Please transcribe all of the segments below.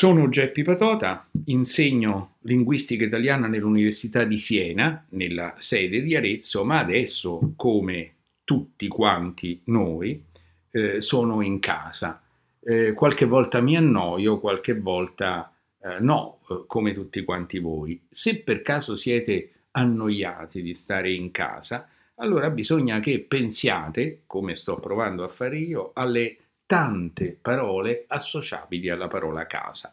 Sono Geppi Patota, insegno linguistica italiana nell'Università di Siena, nella sede di Arezzo, ma adesso, come tutti quanti noi, eh, sono in casa. Eh, qualche volta mi annoio, qualche volta eh, no, eh, come tutti quanti voi. Se per caso siete annoiati di stare in casa, allora bisogna che pensiate, come sto provando a fare io, alle tante parole associabili alla parola casa.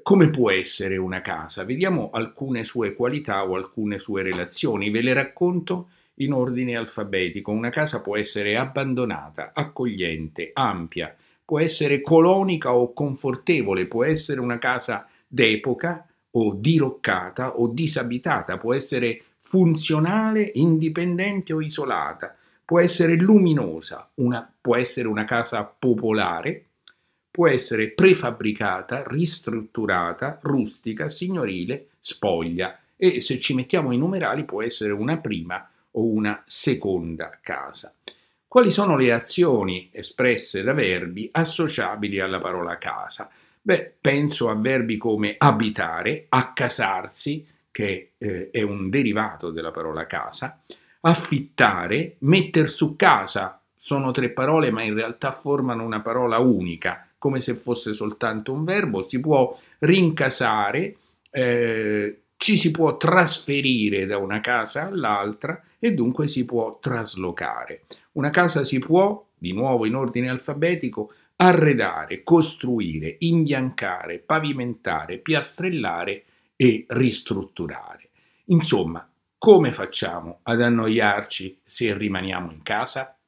Come può essere una casa? Vediamo alcune sue qualità o alcune sue relazioni, ve le racconto in ordine alfabetico. Una casa può essere abbandonata, accogliente, ampia, può essere colonica o confortevole, può essere una casa d'epoca o diroccata o disabitata, può essere funzionale, indipendente o isolata, può essere luminosa, una, può essere una casa popolare, può essere prefabbricata, ristrutturata, rustica, signorile, spoglia e se ci mettiamo i numerali può essere una prima o una seconda casa. Quali sono le azioni espresse da verbi associabili alla parola casa? Beh, penso a verbi come abitare, accasarsi, che eh, è un derivato della parola casa, affittare, metter su casa, sono tre parole ma in realtà formano una parola unica, come se fosse soltanto un verbo, si può rincasare, eh, ci si può trasferire da una casa all'altra e dunque si può traslocare. Una casa si può, di nuovo in ordine alfabetico, arredare, costruire, imbiancare, pavimentare, piastrellare e ristrutturare. Insomma, come facciamo ad annoiarci se rimaniamo in casa?